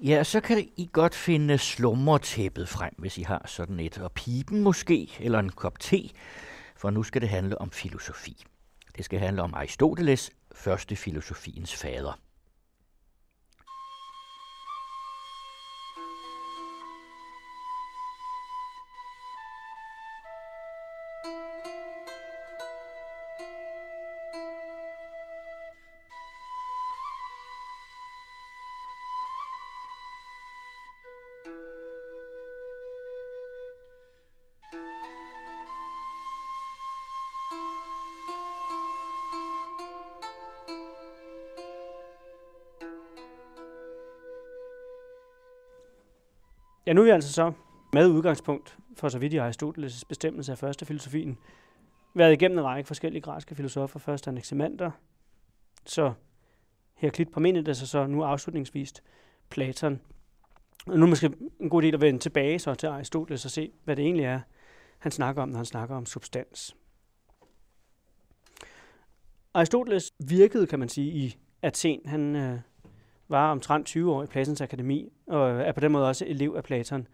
Ja, så kan I godt finde slummertæppet frem, hvis I har sådan et, og pipen måske, eller en kop te, for nu skal det handle om filosofi. Det skal handle om Aristoteles, første filosofiens fader. Nu er vi altså så med udgangspunkt for så vidt i Aristoteles' bestemmelse af første filosofien, været igennem en række forskellige græske filosofer. Først Anaximander, så Heraklit Parmenides, og så nu afslutningsvis Platon. Og nu er måske en god idé at vende tilbage så til Aristoteles og se, hvad det egentlig er, han snakker om, når han snakker om substans. Aristoteles virkede, kan man sige, i Athen. Han øh, var omtrent 20 år i Platons akademi, og er på den måde også elev af Platon.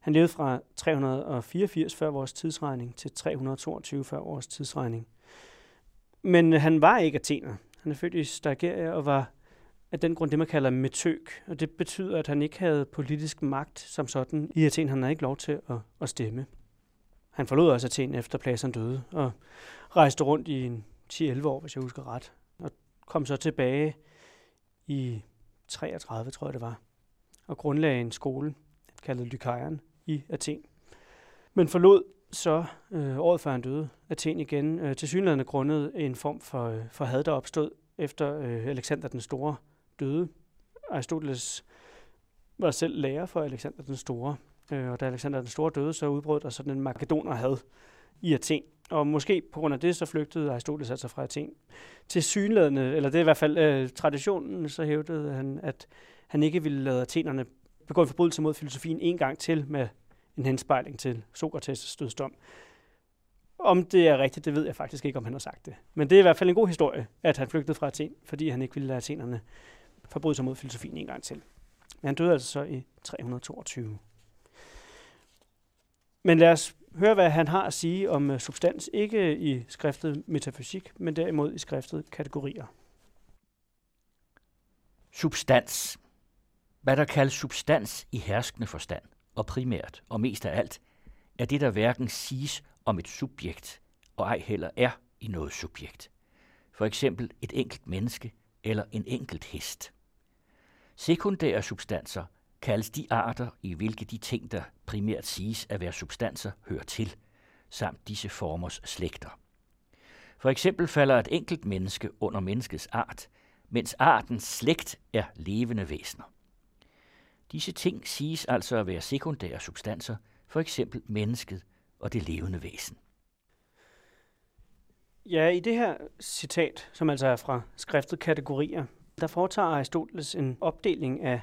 Han levede fra 384 før vores tidsregning til 322 før vores tidsregning. Men han var ikke athener. Han er født i Stageria og var af den grund det, man kalder metøk. Og det betyder, at han ikke havde politisk magt som sådan. I Athen han havde ikke lov til at, at stemme. Han forlod også Athen efter Platon døde og rejste rundt i en 10-11 år, hvis jeg husker ret. Og kom så tilbage i 33, tror jeg det var, og grundlagde en skole, kaldet Lykaion, i Athen. Men forlod så øh, året før han døde Athen igen, øh, til synligheden grundet en form for, øh, for had, der opstod efter øh, Alexander den Store døde. Aristoteles var selv lærer for Alexander den Store, øh, og da Alexander den Store døde, så udbrød der sådan en makedoner had i Athen. Og måske på grund af det, så flygtede Aristoteles altså fra Athen. Til synlædende, eller det er i hvert fald øh, traditionen, så hævdede han, at han ikke ville lade athenerne begå en forbrydelse mod filosofien en gang til med en henspejling til Sokrates' dødsdom. Om det er rigtigt, det ved jeg faktisk ikke, om han har sagt det. Men det er i hvert fald en god historie, at han flygtede fra Athen, fordi han ikke ville lade athenerne forbryde sig mod filosofien en gang til. Men han døde altså så i 322. Men lad os høre, hvad han har at sige om øh, substans, ikke i skriftet metafysik, men derimod i skriftet kategorier. Substans. Hvad der kaldes substans i herskende forstand, og primært og mest af alt, er det, der hverken siges om et subjekt, og ej heller er i noget subjekt. For eksempel et enkelt menneske eller en enkelt hest. Sekundære substanser kaldes de arter, i hvilke de ting, der primært siges at være substanser, hører til, samt disse formers slægter. For eksempel falder et enkelt menneske under menneskets art, mens artens slægt er levende væsener. Disse ting siges altså at være sekundære substanser, for eksempel mennesket og det levende væsen. Ja, i det her citat, som altså er fra skriftet kategorier, der foretager Aristoteles en opdeling af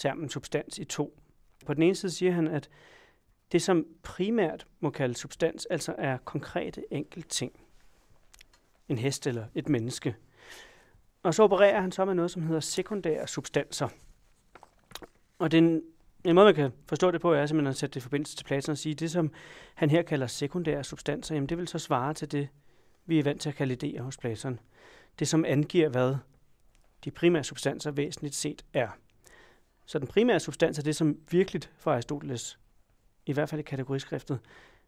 termen substans i to. På den ene side siger han, at det, som primært må kaldes substans, altså er konkrete enkelt ting. En hest eller et menneske. Og så opererer han så med noget, som hedder sekundære substanser. Og den, en måde, man kan forstå det på, er simpelthen at sætte det i forbindelse til Platon og sige, at det, som han her kalder sekundære substanser, jamen det vil så svare til det, vi er vant til at kalde idéer hos Platon. Det, som angiver, hvad de primære substanser væsentligt set er. Så den primære substans er det, som virkelig for Aristoteles, i hvert fald i kategoriskriftet,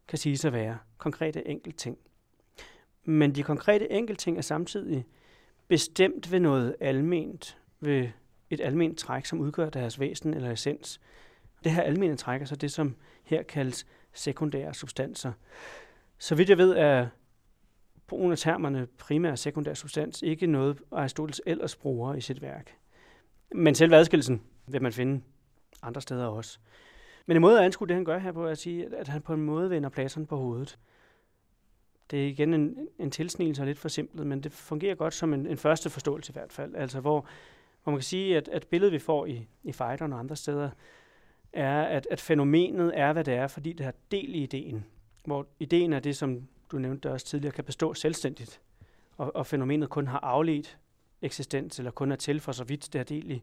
kan sige sig være konkrete enkeltting. Men de konkrete enkeltting er samtidig bestemt ved noget alment, ved et alment træk, som udgør deres væsen eller essens. Det her almene træk er så det, som her kaldes sekundære substanser. Så vidt jeg ved, er brugen af termerne primær og sekundær substans ikke noget, Aristoteles ellers bruger i sit værk. Men selve adskillelsen vil man finde andre steder også. Men en måde at anskue det, han gør her på, er at sige, at han på en måde vender Platon på hovedet. Det er igen en, en tilsnigelse og lidt forsimplet, men det fungerer godt som en, en første forståelse i hvert fald. Altså hvor, hvor man kan sige, at, at billedet, vi får i, i fighteren og andre steder, er, at, at fænomenet er, hvad det er, fordi det har del i ideen. Hvor ideen er det, som du nævnte også tidligere, kan bestå selvstændigt. Og, og fænomenet kun har afledt eksistens, eller kun er til for så vidt det har del i,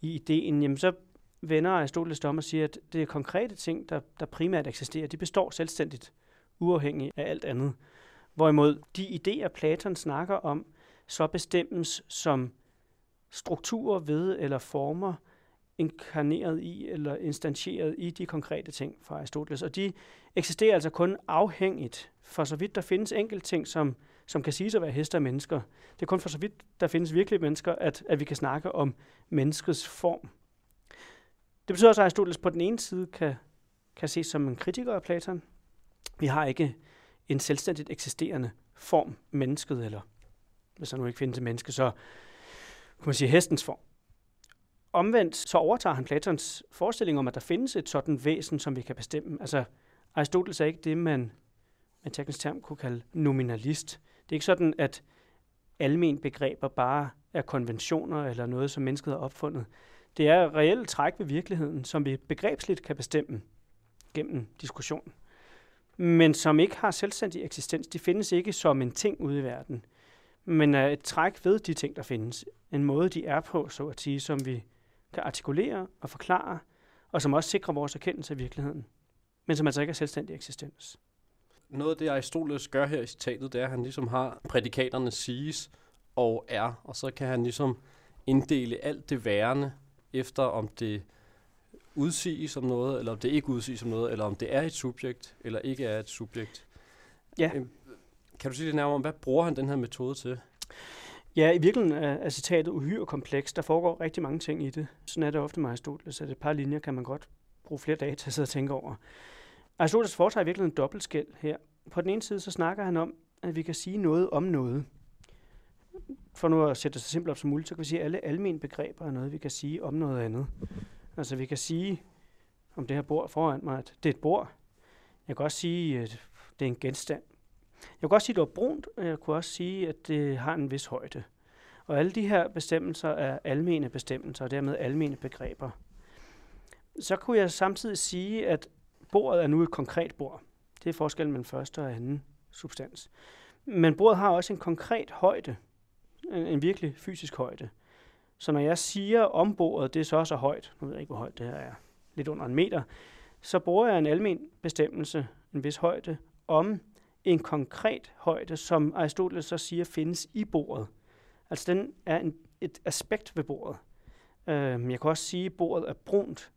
i ideen, jamen så vender Aristoteles om og siger, at det er konkrete ting, der, der primært eksisterer, de består selvstændigt, uafhængigt af alt andet. Hvorimod de idéer, Platon snakker om, så bestemmes som strukturer ved eller former, inkarneret i eller instantieret i de konkrete ting fra Aristoteles. Og de eksisterer altså kun afhængigt, for så vidt der findes enkelte ting, som, som kan siges at være heste og mennesker. Det er kun for så vidt der findes virkelige mennesker, at, at vi kan snakke om menneskets form. Det betyder også, at Aristoteles på den ene side kan, kan ses som en kritiker af Platon. Vi har ikke en selvstændigt eksisterende form, mennesket, eller hvis der nu ikke findes et menneske, så kan man sige hestens form. Omvendt så overtager han Platons forestilling om, at der findes et sådan væsen, som vi kan bestemme. Altså, Aristoteles er ikke det, man med teknisk term kunne kalde nominalist. Det er ikke sådan, at almen begreber bare er konventioner eller noget, som mennesket har opfundet. Det er reelle træk ved virkeligheden, som vi begrebsligt kan bestemme gennem diskussion, men som ikke har selvstændig eksistens. De findes ikke som en ting ude i verden, men er et træk ved de ting, der findes. En måde, de er på, så at sige, som vi kan artikulere og forklare, og som også sikrer vores erkendelse af virkeligheden, men som altså ikke er selvstændig eksistens. Noget af det, Aristoteles gør her i citatet, det er, at han ligesom har prædikaterne siges og er, og så kan han ligesom inddele alt det værende efter, om det udsiges som noget, eller om det ikke udsiges som noget, eller om det er et subjekt, eller ikke er et subjekt. Ja. Øhm, Kan du sige lidt nærmere om, hvad bruger han den her metode til? Ja, i virkeligheden er, er citatet uhyre komplekst. Der foregår rigtig mange ting i det. Sådan er det ofte med Aristoteles, at et par linjer kan man godt bruge flere dage til at sidde og tænke over. Aristoteles foretager virkelig en dobbeltskæld her. På den ene side, så snakker han om, at vi kan sige noget om noget. For nu at sætte det så simpelt op som muligt, så kan vi sige, at alle almen begreber er noget, vi kan sige om noget andet. Altså vi kan sige om det her bord foran mig, at det er et bord. Jeg kan også sige, at det er en genstand. Jeg kunne også sige, at det var brunt, og jeg kunne også sige, at det har en vis højde. Og alle de her bestemmelser er almene bestemmelser, og dermed almene begreber. Så kunne jeg samtidig sige, at bordet er nu et konkret bord. Det er forskellen mellem første og anden substans. Men bordet har også en konkret højde, en, en virkelig fysisk højde. Så når jeg siger om bordet, det er så også højt, nu ved jeg ikke, hvor højt det her er, lidt under en meter, så bruger jeg en almen bestemmelse, en vis højde, om en konkret højde, som Aristoteles så siger findes i bordet. Altså den er en, et aspekt ved bordet. Øh, jeg kan også sige, at bordet er brunt.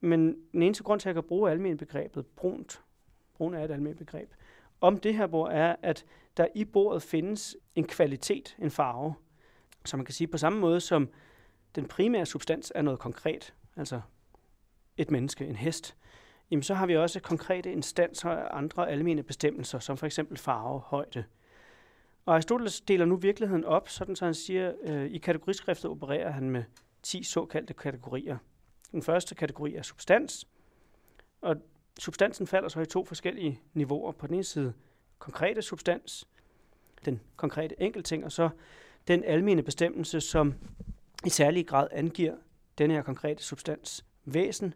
Men den eneste grund til, at jeg kan bruge almen begrebet brunt, brun er et almindeligt begreb, om det her bord er, at der i bordet findes en kvalitet, en farve, så man kan sige på samme måde som den primære substans er noget konkret, altså et menneske, en hest, jamen så har vi også konkrete instanser af andre almene bestemmelser, som for eksempel farve, højde. Og Aristoteles deler nu virkeligheden op, sådan så han siger, øh, i kategoriskriftet opererer han med 10 såkaldte kategorier. Den første kategori er substans, og substansen falder så i to forskellige niveauer. På den ene side konkrete substans, den konkrete enkelting, og så den almene bestemmelse, som i særlig grad angiver denne her konkrete substans væsen.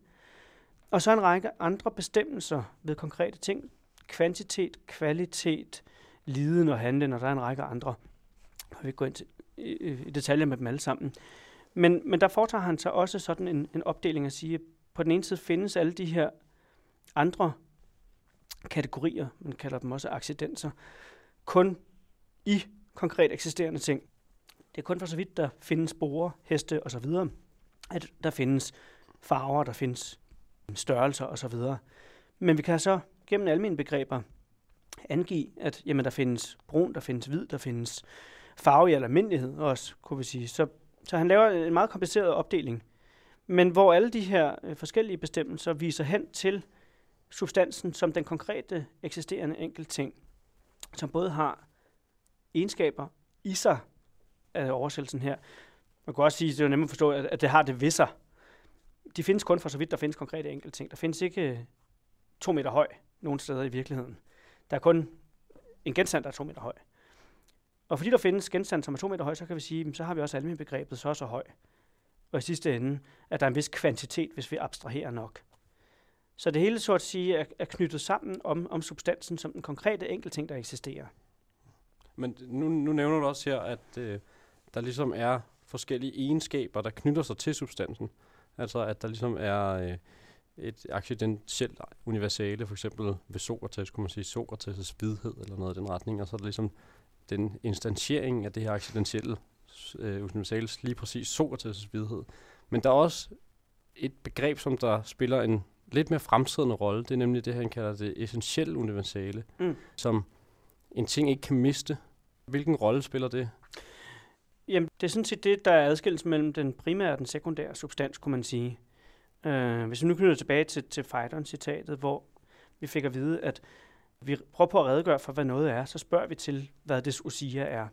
Og så en række andre bestemmelser ved konkrete ting. Kvantitet, kvalitet, liden og handlen, og der er en række andre. Jeg vil ikke gå ind til, i, i detaljer med dem alle sammen. Men, men der foretager han sig også sådan en, en opdeling at sige, at på den ene side findes alle de her andre kategorier, man kalder dem også accidenser, kun i konkret eksisterende ting. Det er kun for så vidt, der findes borer, heste osv., at der findes farver, der findes størrelser osv. Men vi kan så gennem almindelige begreber angive, at jamen, der findes brun, der findes hvid, der findes farve i almindelighed også, kunne vi sige. Så, så han laver en meget kompliceret opdeling, men hvor alle de her øh, forskellige bestemmelser viser hen til substansen som den konkrete eksisterende enkelt ting, som både har egenskaber i sig af oversættelsen her. Man kan også sige, at det er nemt at forstå, at det har det ved sig. De findes kun for så vidt, der findes konkrete enkelte ting. Der findes ikke øh, to meter høj nogen steder i virkeligheden. Der er kun en genstand, der er to meter høj. Og fordi der findes genstande, som er to meter høj, så kan vi sige, så har vi også almindeligt begrebet så og så høj. Og i sidste ende, at der er en vis kvantitet, hvis vi abstraherer nok. Så det hele, så at sige, er, er knyttet sammen om, om substansen som den konkrete enkelting, der eksisterer. Men nu, nu nævner du også her, at øh, der ligesom er forskellige egenskaber, der knytter sig til substansen. Altså at der ligesom er øh, et accidentielt universale, for eksempel ved Sokrates, kunne man sige Sokrates' vidhed eller noget i den retning, og så er der ligesom den instansiering af det her accidentielle øh, universale, lige præcis Sokrates' vidhed. Men der er også et begreb, som der spiller en lidt mere fremtidende rolle, det er nemlig det, han kalder det essentielle universale, mm. som en ting ikke kan miste. Hvilken rolle spiller det? Jamen, det er sådan set det, der er adskillelse mellem den primære og den sekundære substans, kunne man sige. Uh, hvis vi nu knytter tilbage til, til Phaidon-citatet, hvor vi fik at vide, at vi prøver på at redegøre for, hvad noget er, så spørger vi til, hvad det usia er.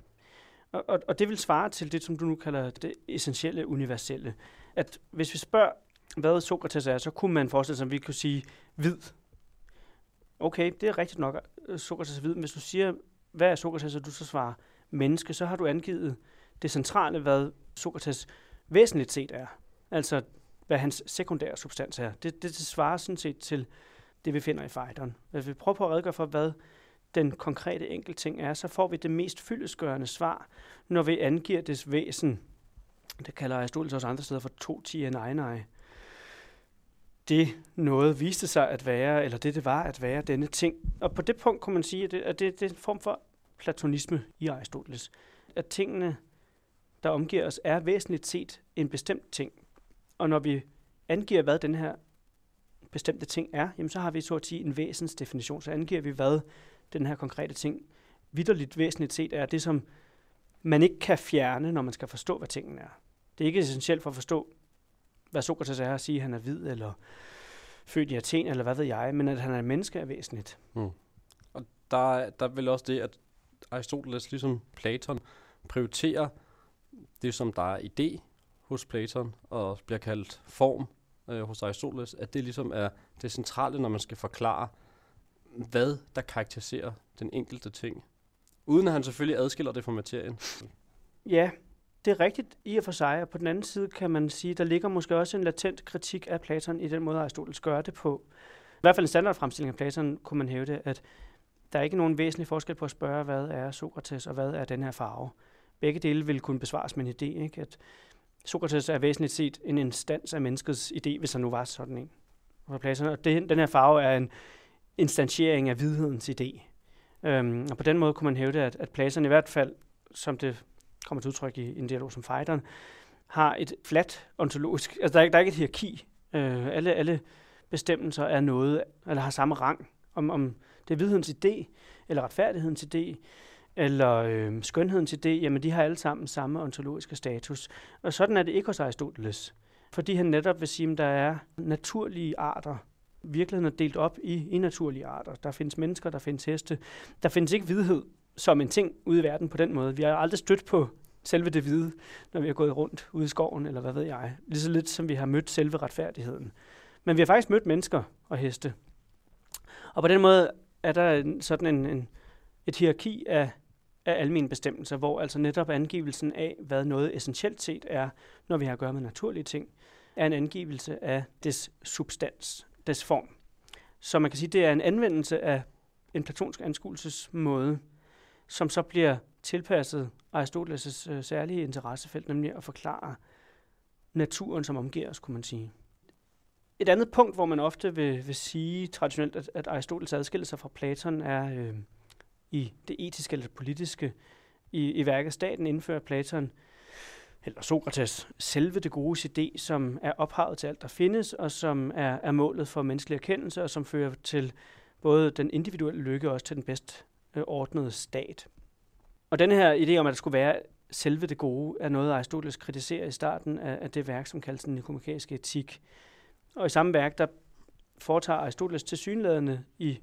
Og, og, og det vil svare til det, som du nu kalder det essentielle universelle. At hvis vi spørger, hvad Sokrates er, så kunne man forestille sig, at vi kunne sige hvid. Okay, det er rigtigt nok, Sokrates er hvid. Hvis du siger, hvad er Sokrates, og du så svarer menneske, så har du angivet det centrale, hvad Sokrates væsentligt set er. Altså, hvad hans sekundære substans er. Det, det, det svarer sådan set til det, vi finder i fighteren. Hvis vi prøver på at redegøre for, hvad den konkrete enkeltting er, så får vi det mest fyldesgørende svar, når vi angiver dets væsen. Det kalder Aristoteles også andre steder for to tiger nej det noget viste sig at være, eller det det var at være denne ting. Og på det punkt kunne man sige, at det, at det, det er en form for platonisme i Aristoteles. At tingene, der omgiver os, er væsentligt set en bestemt ting. Og når vi angiver, hvad den her bestemte ting er, jamen så har vi så at sige en væsens definition. Så angiver vi, hvad den her konkrete ting vidderligt væsentligt set er. Det, som man ikke kan fjerne, når man skal forstå, hvad tingen er. Det er ikke essentielt for at forstå, hvad Sokrates er at sige, at han er hvid, eller født i Athen, eller hvad ved jeg, men at han er et menneske er væsentligt. Mm. Og der, der er vel også det, at Aristoteles, ligesom Platon, prioriterer det, som der er idé hos Platon, og bliver kaldt form øh, hos Aristoteles, at det ligesom er det centrale, når man skal forklare, hvad der karakteriserer den enkelte ting. Uden at han selvfølgelig adskiller det fra materien. Ja, det er rigtigt i og for sig, og på den anden side kan man sige, der ligger måske også en latent kritik af Platon i den måde, Aristoteles gør det på. I hvert fald en standardfremstilling af Platon kunne man hæve det, at der er ikke nogen væsentlig forskel på at spørge, hvad er Sokrates, og hvad er den her farve. Begge dele vil kunne besvares med en idé, ikke? at Sokrates er væsentligt set en instans af menneskets idé, hvis der nu var sådan en. Og, det, den her farve er en instantiering af vidhedens idé. Øhm, og på den måde kunne man hævde, at, at Platon i hvert fald, som det kommer til udtryk i en dialog som fighteren, har et fladt ontologisk, altså der er, der er ikke et hierarki. Øh, alle, alle bestemmelser er noget, eller har samme rang. Om, om det er vidhedens idé, eller retfærdighedens idé, eller øh, til det, jamen de har alle sammen samme ontologiske status. Og sådan er det ikke hos Aristoteles. Fordi han netop vil sige, at der er naturlige arter. Virkeligheden er delt op i, i naturlige arter. Der findes mennesker, der findes heste. Der findes ikke vidhed som en ting ude i verden på den måde. Vi har aldrig stødt på selve det hvide, når vi har gået rundt ude i skoven, eller hvad ved jeg. Lige så lidt som vi har mødt selve retfærdigheden. Men vi har faktisk mødt mennesker og heste. Og på den måde er der sådan en, en, et hierarki af, af almindelige bestemmelser, hvor altså netop angivelsen af, hvad noget essentielt set er, når vi har at gøre med naturlige ting, er en angivelse af dets substans, dets form. Så man kan sige, det er en anvendelse af en platonsk anskuelsesmåde, som så bliver tilpasset Aristoteles' øh, særlige interessefelt, nemlig at forklare naturen, som omgiver os, kunne man sige. Et andet punkt, hvor man ofte vil, vil sige traditionelt, at, at Aristoteles adskiller sig fra Platon, er øh, i det etiske eller det politiske. I, I værket Staten indfører Platon, eller Sokrates, selve det gode idé, som er ophavet til alt, der findes, og som er, er målet for menneskelig erkendelse, og som fører til både den individuelle lykke og også til den bedst øh, ordnede stat. Og den her idé om, at der skulle være selve det gode, er noget, Aristoteles kritiserer i starten af, af det værk, som kaldes den nikomakæiske etik. Og i samme værk, der foretager Aristoteles til synlædende i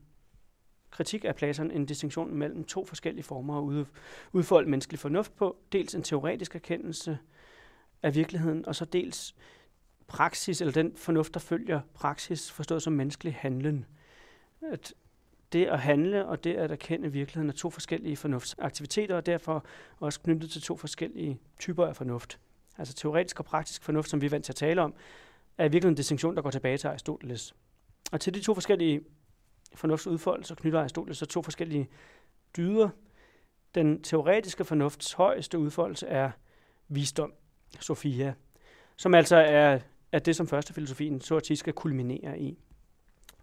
kritik af Platon en distinktion mellem to forskellige former at udfolde menneskelig fornuft på. Dels en teoretisk erkendelse af virkeligheden, og så dels praksis, eller den fornuft, der følger praksis, forstået som menneskelig handlen. At det at handle og det at erkende virkeligheden er to forskellige fornuftsaktiviteter, og derfor også knyttet til to forskellige typer af fornuft. Altså teoretisk og praktisk fornuft, som vi er vant til at tale om, er virkelig en distinktion, der går tilbage til Aristoteles. Og til de to forskellige fornuftsudfoldelser knytter Aristoteles så to forskellige dyder. Den teoretiske fornufts højeste udfoldelse er visdom. Sofia, som altså er, er det, som første filosofien så at sige skal kulminere i.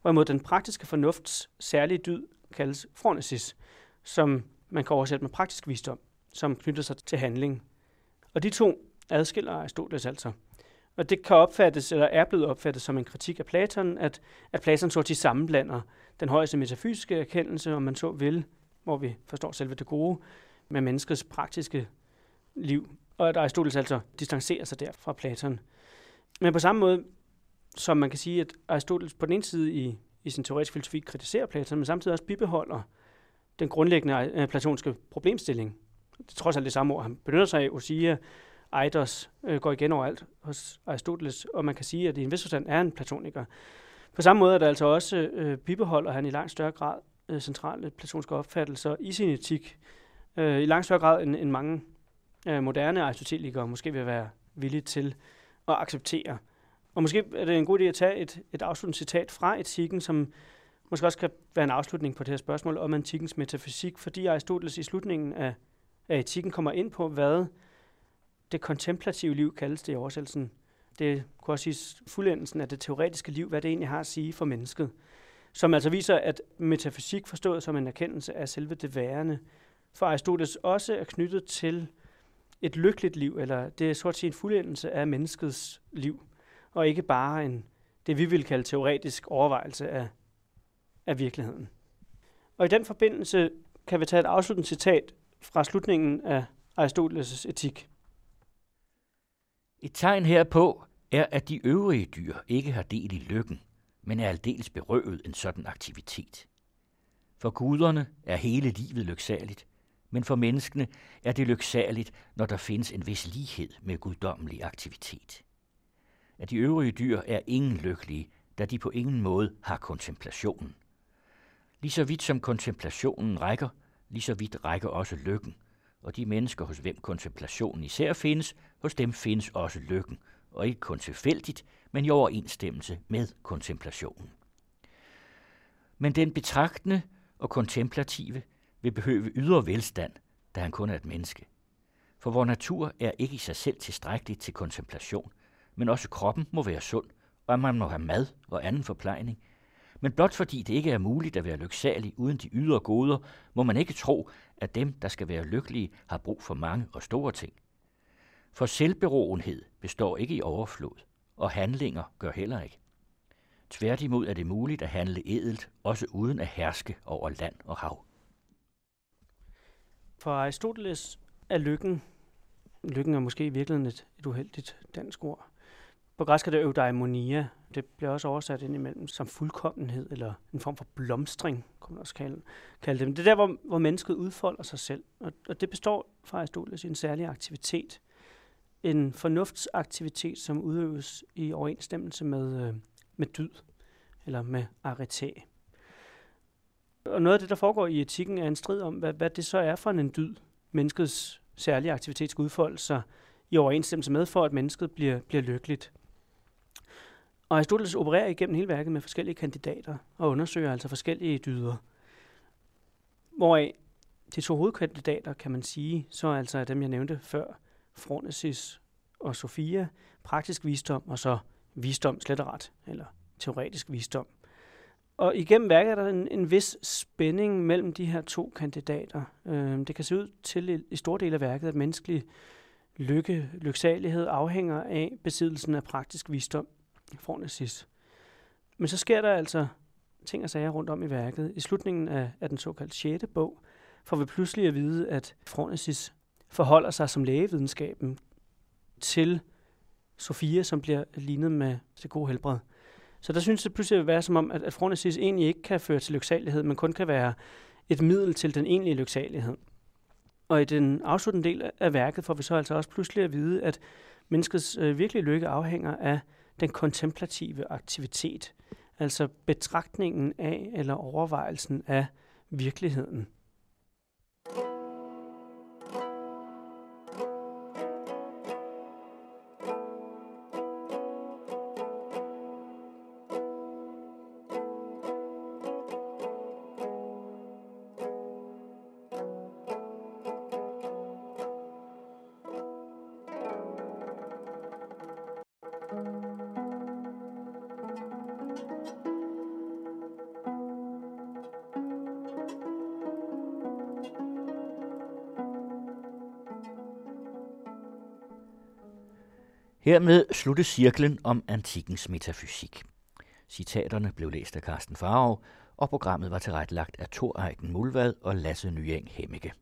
Hvorimod den praktiske fornufts særlige dyd kaldes phronesis, som man kan oversætte med praktisk visdom, som knytter sig til handling. Og de to adskiller Aristoteles altså. Og det kan opfattes, eller er blevet opfattet som en kritik af Platon, at, at Platon så til sammenblander den højeste metafysiske erkendelse, om man så vil, hvor vi forstår selve det gode, med menneskets praktiske liv. Og at Aristoteles altså distancerer sig der fra Platon. Men på samme måde, som man kan sige, at Aristoteles på den ene side i, i sin teoretiske filosofi kritiserer Platon, men samtidig også bibeholder den grundlæggende øh, platonske problemstilling. Det er trods alt det samme ord, han benytter sig af, sige Eidos, øh, går igen overalt hos Aristoteles, og man kan sige, at i en vis forstand er en platoniker. På samme måde er der altså også øh, bibeholder han i langt større grad øh, centrale platonske opfattelser i sin etik, øh, i langt større grad end, end mange øh, moderne aristotelikere måske vil være villige til at acceptere. Og måske er det en god idé at tage et, et afsluttende citat fra etikken, som måske også kan være en afslutning på det her spørgsmål om antikkens metafysik, fordi Aristoteles i slutningen af, af etikken kommer ind på, hvad det kontemplative liv kaldes det i oversættelsen. Det kunne også siges fuldendelsen af det teoretiske liv, hvad det egentlig har at sige for mennesket. Som altså viser, at metafysik forstået som en erkendelse af selve det værende, for Aristoteles også er knyttet til et lykkeligt liv, eller det er så at sige en fuldendelse af menneskets liv, og ikke bare en, det vi vil kalde teoretisk overvejelse af, af virkeligheden. Og i den forbindelse kan vi tage et afsluttende citat fra slutningen af Aristoteles' etik. Et tegn herpå er, at de øvrige dyr ikke har del i lykken, men er aldeles berøvet en sådan aktivitet. For guderne er hele livet lyksaligt, men for menneskene er det lyksaligt, når der findes en vis lighed med guddommelig aktivitet. At de øvrige dyr er ingen lykkelige, da de på ingen måde har kontemplationen. Lige så vidt som kontemplationen rækker, lige så vidt rækker også lykken, og de mennesker, hos hvem kontemplationen især findes, hos dem findes også lykken, og ikke kun tilfældigt, men i overensstemmelse med kontemplationen. Men den betragtende og kontemplative vil behøve ydre velstand, da han kun er et menneske. For vor natur er ikke i sig selv tilstrækkeligt til kontemplation, men også kroppen må være sund, og man må have mad og anden forplejning. Men blot fordi det ikke er muligt at være lyksalig uden de ydre goder, må man ikke tro, at dem, der skal være lykkelige, har brug for mange og store ting. For selvberoenhed består ikke i overflod, og handlinger gør heller ikke. Tværtimod er det muligt at handle edelt, også uden at herske over land og hav. For Aristoteles er lykken, lykken er måske i virkeligheden et, et uheldigt dansk ord. På græsk er det eudaimonia. Det bliver også oversat ind imellem som fuldkommenhed, eller en form for blomstring, kunne man også kalde, kalde det. Men det er der, hvor, hvor mennesket udfolder sig selv. Og, og det består fra Aristoteles i en særlig aktivitet. En fornuftsaktivitet, som udøves i overensstemmelse med, øh, med dyd, eller med arete. Og noget af det, der foregår i etikken, er en strid om, hvad, hvad det så er for en dyd, menneskets særlige aktivitet skal udfolde sig i overensstemmelse med, for at mennesket bliver, bliver lykkeligt. Og Aristoteles opererer igennem hele værket med forskellige kandidater og undersøger altså forskellige dyder. Hvoraf de to hovedkandidater, kan man sige, så er altså dem, jeg nævnte før, Phronesis og Sofia, praktisk visdom og så visdom slet og ret, eller teoretisk visdom. Og igennem værket er der en, en vis spænding mellem de her to kandidater. Øh, det kan se ud til i, i stor del af værket, at menneskelig lykke, lyksalighed afhænger af besiddelsen af praktisk visdom, fornesis. Men så sker der altså ting og sager rundt om i værket. I slutningen af, af den såkaldte 6. bog får vi pludselig at vide, at Fronesis forholder sig som lægevidenskaben til Sofia, som bliver lignet med det gode helbred. Så der synes det pludselig at være som om, at, at Fronesis egentlig ikke kan føre til lyksalighed, men kun kan være et middel til den egentlige lyksalighed. Og i den afsluttende del af værket får vi så altså også pludselig at vide, at menneskets øh, virkelige lykke afhænger af den kontemplative aktivitet, altså betragtningen af eller overvejelsen af virkeligheden. Hermed sluttes cirklen om antikkens metafysik. Citaterne blev læst af Carsten Farov, og programmet var tilrettelagt af Thor Eiken Mulvad og Lasse Nyeng Hemmige.